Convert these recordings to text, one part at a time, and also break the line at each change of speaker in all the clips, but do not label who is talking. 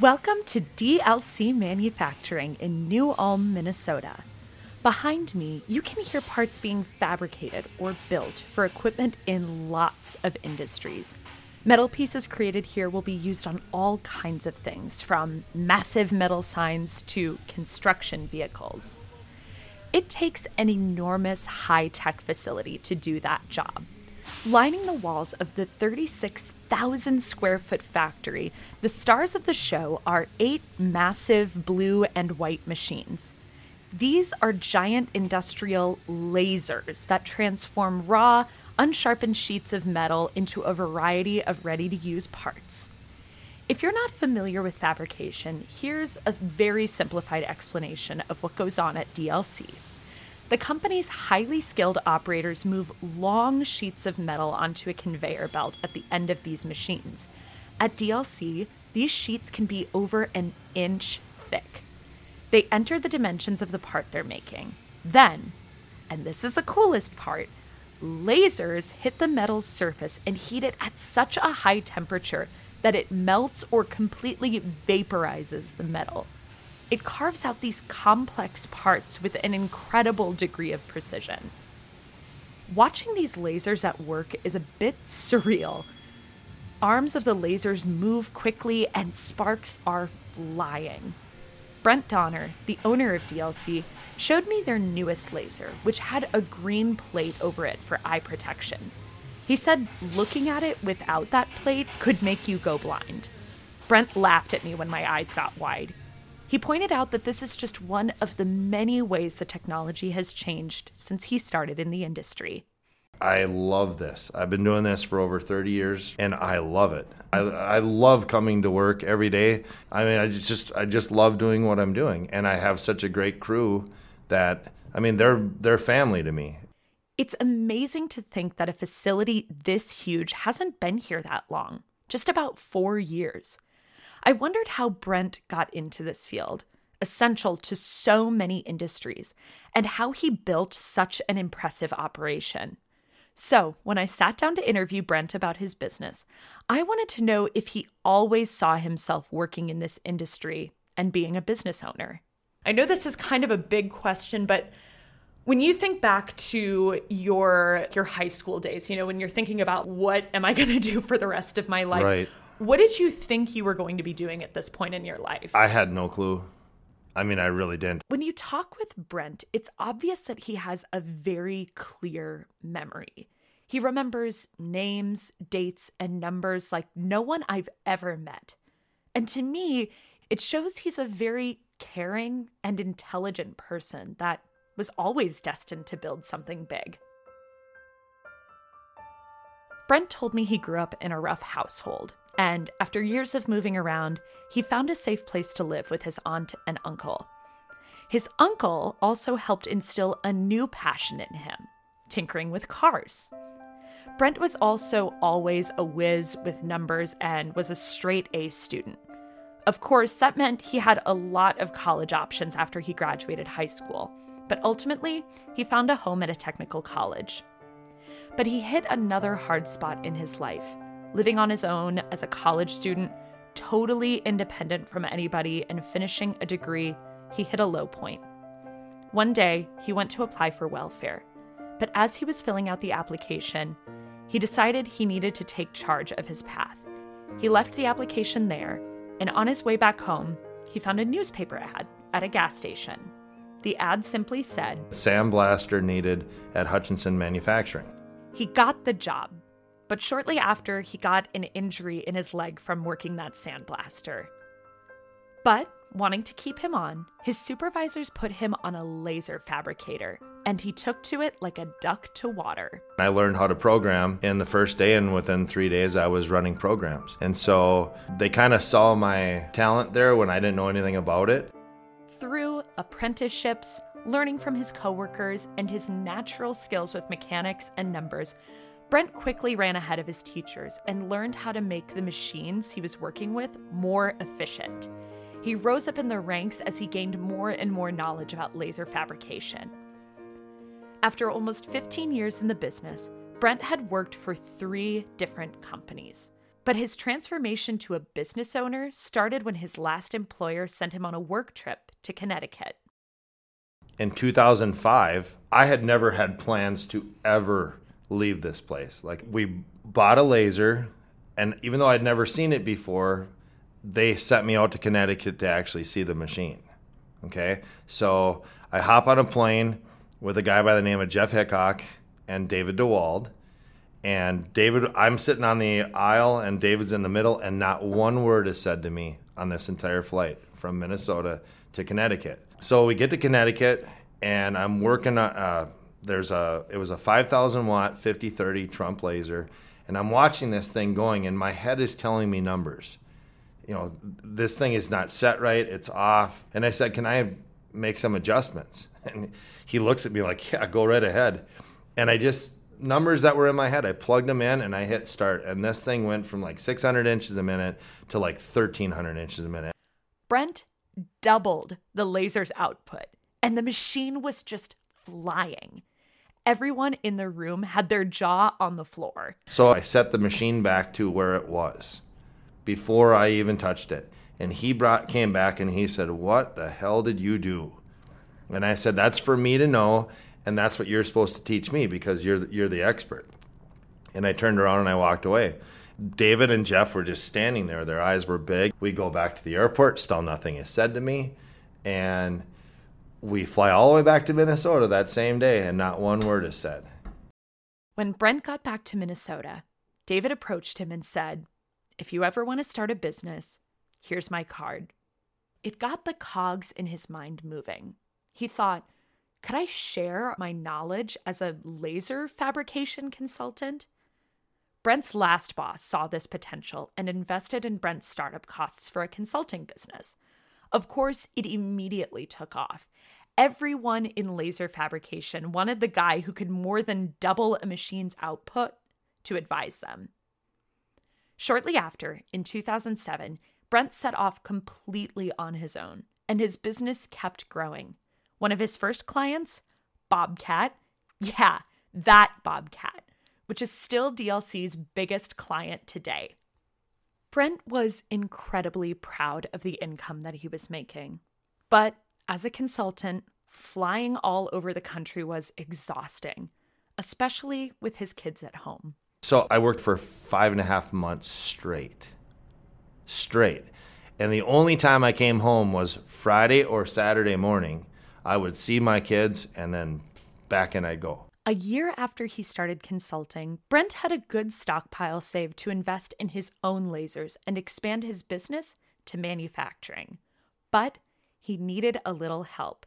Welcome to DLC Manufacturing in New Ulm, Minnesota. Behind me, you can hear parts being fabricated or built for equipment in lots of industries. Metal pieces created here will be used on all kinds of things, from massive metal signs to construction vehicles. It takes an enormous high tech facility to do that job. Lining the walls of the 36,000 square foot factory, the stars of the show are eight massive blue and white machines. These are giant industrial lasers that transform raw, unsharpened sheets of metal into a variety of ready to use parts. If you're not familiar with fabrication, here's a very simplified explanation of what goes on at DLC. The company's highly skilled operators move long sheets of metal onto a conveyor belt at the end of these machines. At DLC, these sheets can be over an inch thick. They enter the dimensions of the part they're making. Then, and this is the coolest part, lasers hit the metal's surface and heat it at such a high temperature that it melts or completely vaporizes the metal. It carves out these complex parts with an incredible degree of precision. Watching these lasers at work is a bit surreal. Arms of the lasers move quickly and sparks are flying. Brent Donner, the owner of DLC, showed me their newest laser, which had a green plate over it for eye protection. He said looking at it without that plate could make you go blind. Brent laughed at me when my eyes got wide. He pointed out that this is just one of the many ways the technology has changed since he started in the industry.
I love this. I've been doing this for over 30 years and I love it. I, I love coming to work every day. I mean, I just I just love doing what I'm doing and I have such a great crew that I mean, they're they're family to me.
It's amazing to think that a facility this huge hasn't been here that long. Just about 4 years. I wondered how Brent got into this field, essential to so many industries, and how he built such an impressive operation. So, when I sat down to interview Brent about his business, I wanted to know if he always saw himself working in this industry and being a business owner. I know this is kind of a big question, but when you think back to your your high school days, you know, when you're thinking about what am I going to do for the rest of my life?
Right.
What did you think you were going to be doing at this point in your life?
I had no clue. I mean, I really didn't.
When you talk with Brent, it's obvious that he has a very clear memory. He remembers names, dates, and numbers like no one I've ever met. And to me, it shows he's a very caring and intelligent person that was always destined to build something big. Brent told me he grew up in a rough household, and after years of moving around, he found a safe place to live with his aunt and uncle. His uncle also helped instill a new passion in him tinkering with cars. Brent was also always a whiz with numbers and was a straight A student. Of course, that meant he had a lot of college options after he graduated high school, but ultimately, he found a home at a technical college. But he hit another hard spot in his life living on his own as a college student, totally independent from anybody, and finishing a degree, he hit a low point. One day, he went to apply for welfare, but as he was filling out the application, he decided he needed to take charge of his path. He left the application there, and on his way back home, he found a newspaper ad at a gas station. The ad simply said,
Sandblaster needed at Hutchinson Manufacturing.
He got the job, but shortly after, he got an injury in his leg from working that sandblaster. But, wanting to keep him on, his supervisors put him on a laser fabricator, and he took to it like a duck to water.
I learned how to program in the first day, and within three days, I was running programs. And so they kind of saw my talent there when I didn't know anything about it.
Through apprenticeships, learning from his coworkers, and his natural skills with mechanics and numbers, Brent quickly ran ahead of his teachers and learned how to make the machines he was working with more efficient. He rose up in the ranks as he gained more and more knowledge about laser fabrication. After almost 15 years in the business, Brent had worked for three different companies. But his transformation to a business owner started when his last employer sent him on a work trip to Connecticut.
In 2005, I had never had plans to ever leave this place. Like, we bought a laser, and even though I'd never seen it before, they sent me out to Connecticut to actually see the machine. Okay. So I hop on a plane with a guy by the name of Jeff Hickok and David DeWald. And David, I'm sitting on the aisle, and David's in the middle, and not one word is said to me on this entire flight from Minnesota to Connecticut. So we get to Connecticut, and I'm working. Uh, there's a it was a 5,000 watt 5030 Trumpf laser, and I'm watching this thing going, and my head is telling me numbers. You know, this thing is not set right; it's off. And I said, "Can I make some adjustments?" And he looks at me like, "Yeah, go right ahead." And I just numbers that were in my head. I plugged them in and I hit start, and this thing went from like 600 inches a minute to like 1300 inches a minute.
Brent doubled the laser's output, and the machine was just flying. Everyone in the room had their jaw on the floor.
So I set the machine back to where it was before I even touched it. And he brought came back and he said, "What the hell did you do?" And I said, "That's for me to know." and that's what you're supposed to teach me because you're you're the expert. And I turned around and I walked away. David and Jeff were just standing there. Their eyes were big. We go back to the airport. Still nothing is said to me, and we fly all the way back to Minnesota that same day, and not one word is said.
When Brent got back to Minnesota, David approached him and said, "If you ever want to start a business, here's my card." It got the cogs in his mind moving. He thought could I share my knowledge as a laser fabrication consultant? Brent's last boss saw this potential and invested in Brent's startup costs for a consulting business. Of course, it immediately took off. Everyone in laser fabrication wanted the guy who could more than double a machine's output to advise them. Shortly after, in 2007, Brent set off completely on his own, and his business kept growing. One of his first clients, Bobcat. Yeah, that Bobcat, which is still DLC's biggest client today. Brent was incredibly proud of the income that he was making. But as a consultant, flying all over the country was exhausting, especially with his kids at home.
So I worked for five and a half months straight. Straight. And the only time I came home was Friday or Saturday morning I would see my kids and then back and I'd go.
A year after he started consulting, Brent had a good stockpile saved to invest in his own lasers and expand his business to manufacturing. But he needed a little help.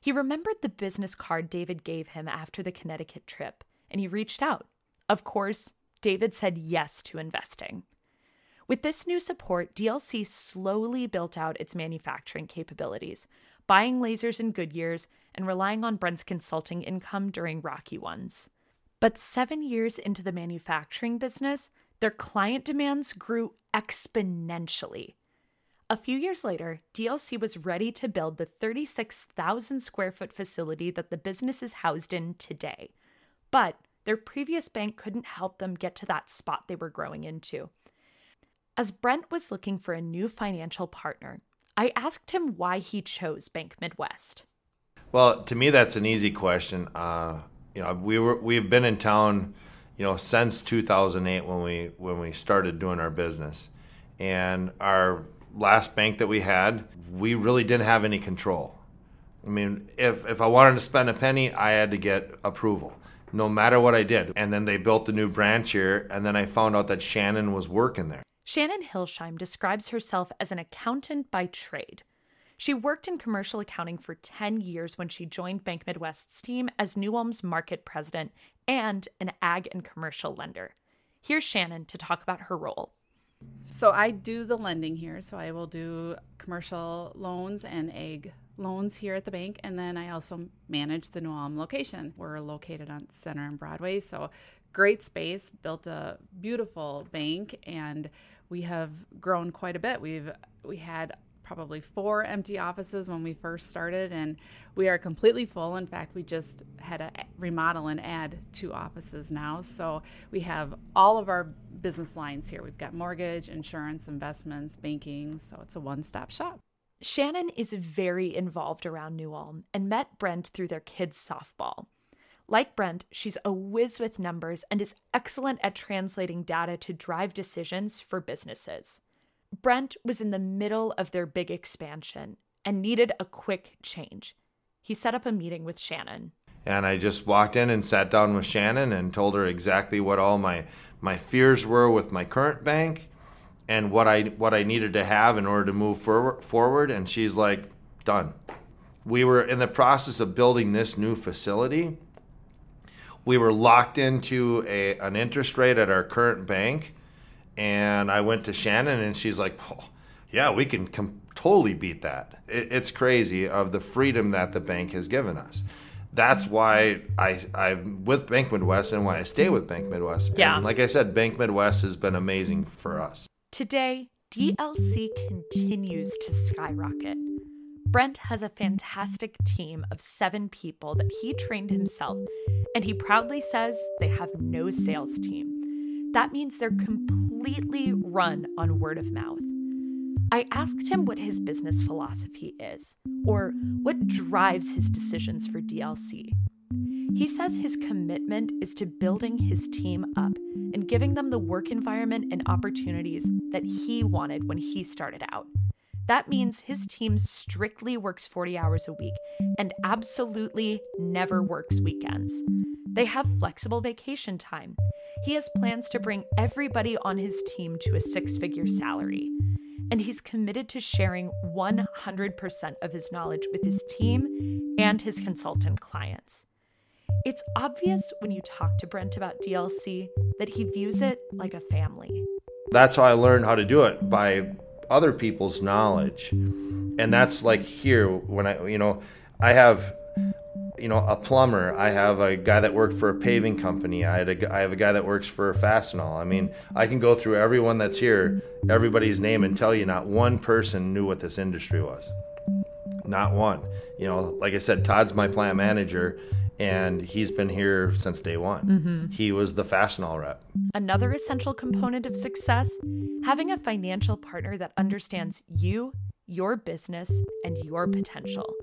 He remembered the business card David gave him after the Connecticut trip, and he reached out. Of course, David said yes to investing. With this new support, DLC slowly built out its manufacturing capabilities, buying lasers in good years, and relying on Brent's consulting income during rocky ones. But seven years into the manufacturing business, their client demands grew exponentially. A few years later, DLC was ready to build the 36,000 square foot facility that the business is housed in today. But their previous bank couldn't help them get to that spot they were growing into. As Brent was looking for a new financial partner, I asked him why he chose Bank Midwest.
Well, to me, that's an easy question. Uh, you know, we were we've been in town, you know, since 2008 when we when we started doing our business, and our last bank that we had, we really didn't have any control. I mean, if if I wanted to spend a penny, I had to get approval, no matter what I did. And then they built the new branch here, and then I found out that Shannon was working there.
Shannon Hillesheim describes herself as an accountant by trade. She worked in commercial accounting for 10 years when she joined Bank Midwest's team as New Ulm's market president and an ag and commercial lender. Here's Shannon to talk about her role.
So I do the lending here. So I will do commercial loans and ag loans here at the bank. And then I also manage the New Ulm location. We're located on Center and Broadway. So great space, built a beautiful bank, and we have grown quite a bit. We've we had probably four empty offices when we first started, and we are completely full. In fact, we just had a remodel and add two offices now. So we have all of our business lines here. We've got mortgage, insurance, investments, banking. So it's a one stop shop.
Shannon is very involved around New Ulm and met Brent through their kids' softball. Like Brent, she's a whiz with numbers and is excellent at translating data to drive decisions for businesses. Brent was in the middle of their big expansion and needed a quick change. He set up a meeting with Shannon.
And I just walked in and sat down with Shannon and told her exactly what all my, my fears were with my current bank and what I what I needed to have in order to move forward forward and she's like done. We were in the process of building this new facility. We were locked into a, an interest rate at our current bank and I went to Shannon, and she's like, oh, "Yeah, we can com- totally beat that." It, it's crazy of the freedom that the bank has given us. That's why I I'm with Bank Midwest and why I stay with Bank Midwest.
Yeah.
And like I said, Bank Midwest has been amazing for us.
Today, DLC continues to skyrocket. Brent has a fantastic team of seven people that he trained himself, and he proudly says they have no sales team. That means they're completely run on word of mouth. I asked him what his business philosophy is, or what drives his decisions for DLC. He says his commitment is to building his team up and giving them the work environment and opportunities that he wanted when he started out. That means his mm-hmm. team strictly works 40 hours a week and absolutely never works weekends. They have flexible vacation time. He has plans to bring everybody on his team to a six figure salary. And he's committed to sharing 100% of his knowledge with his team and his consultant clients. It's obvious when you talk to Brent about DLC that he views it like a family.
That's how I learned how to do it by other people's knowledge. And that's like here when I, you know, I have, you know, a plumber. I have a guy that worked for a paving company. I had a, I have a guy that works for Fastenal. I mean, I can go through everyone that's here, everybody's name, and tell you not one person knew what this industry was. Not one. You know, like I said, Todd's my plant manager, and he's been here since day one. Mm-hmm. He was the Fastenal rep.
Another essential component of success having a financial partner that understands you, your business, and your potential.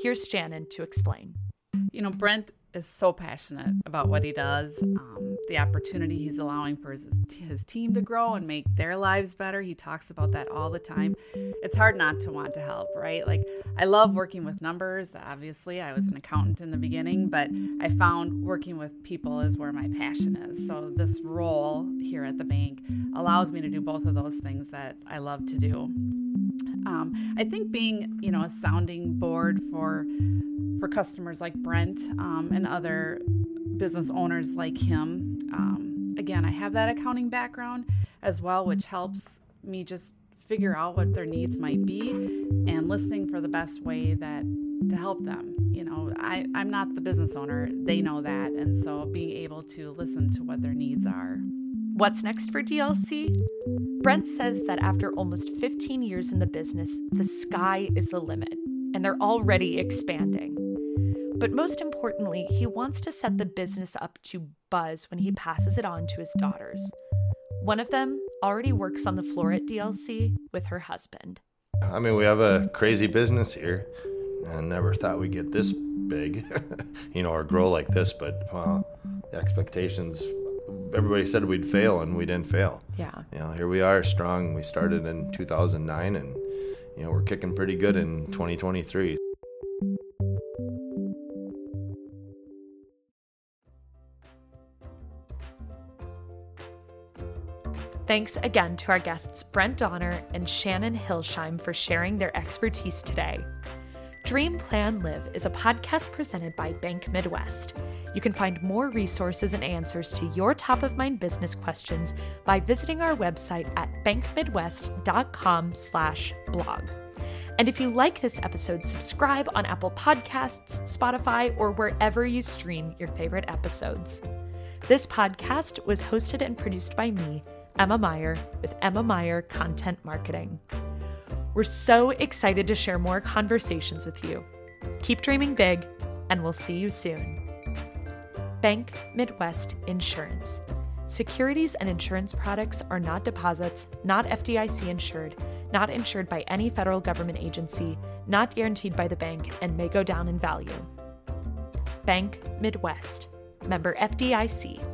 Here's Shannon to explain.
You know, Brent is so passionate about what he does, um, the opportunity he's allowing for his, his team to grow and make their lives better. He talks about that all the time. It's hard not to want to help, right? Like, I love working with numbers. Obviously, I was an accountant in the beginning, but I found working with people is where my passion is. So, this role here at the bank allows me to do both of those things that I love to do. Um, I think being, you know, a sounding board for for customers like Brent um, and other business owners like him. Um, again, I have that accounting background as well, which helps me just figure out what their needs might be and listening for the best way that to help them. You know, I, I'm not the business owner, they know that. And so being able to listen to what their needs are.
What's next for DLC? Brent says that after almost 15 years in the business, the sky is the limit, and they're already expanding. But most importantly, he wants to set the business up to buzz when he passes it on to his daughters. One of them already works on the floor at DLC with her husband.
I mean, we have a crazy business here. I never thought we'd get this big, you know, or grow like this, but well, the expectations, everybody said we'd fail and we didn't fail.
Yeah.
You know, here we are strong. We started in 2009 and, you know, we're kicking pretty good in 2023.
Thanks again to our guests Brent Donner and Shannon Hillesheim for sharing their expertise today. Dream Plan Live is a podcast presented by Bank Midwest. You can find more resources and answers to your top of mind business questions by visiting our website at bankmidwest.com/blog. And if you like this episode, subscribe on Apple Podcasts, Spotify, or wherever you stream your favorite episodes. This podcast was hosted and produced by me, Emma Meyer with Emma Meyer Content Marketing. We're so excited to share more conversations with you. Keep dreaming big, and we'll see you soon. Bank Midwest Insurance. Securities and insurance products are not deposits, not FDIC insured, not insured by any federal government agency, not guaranteed by the bank, and may go down in value. Bank Midwest. Member FDIC.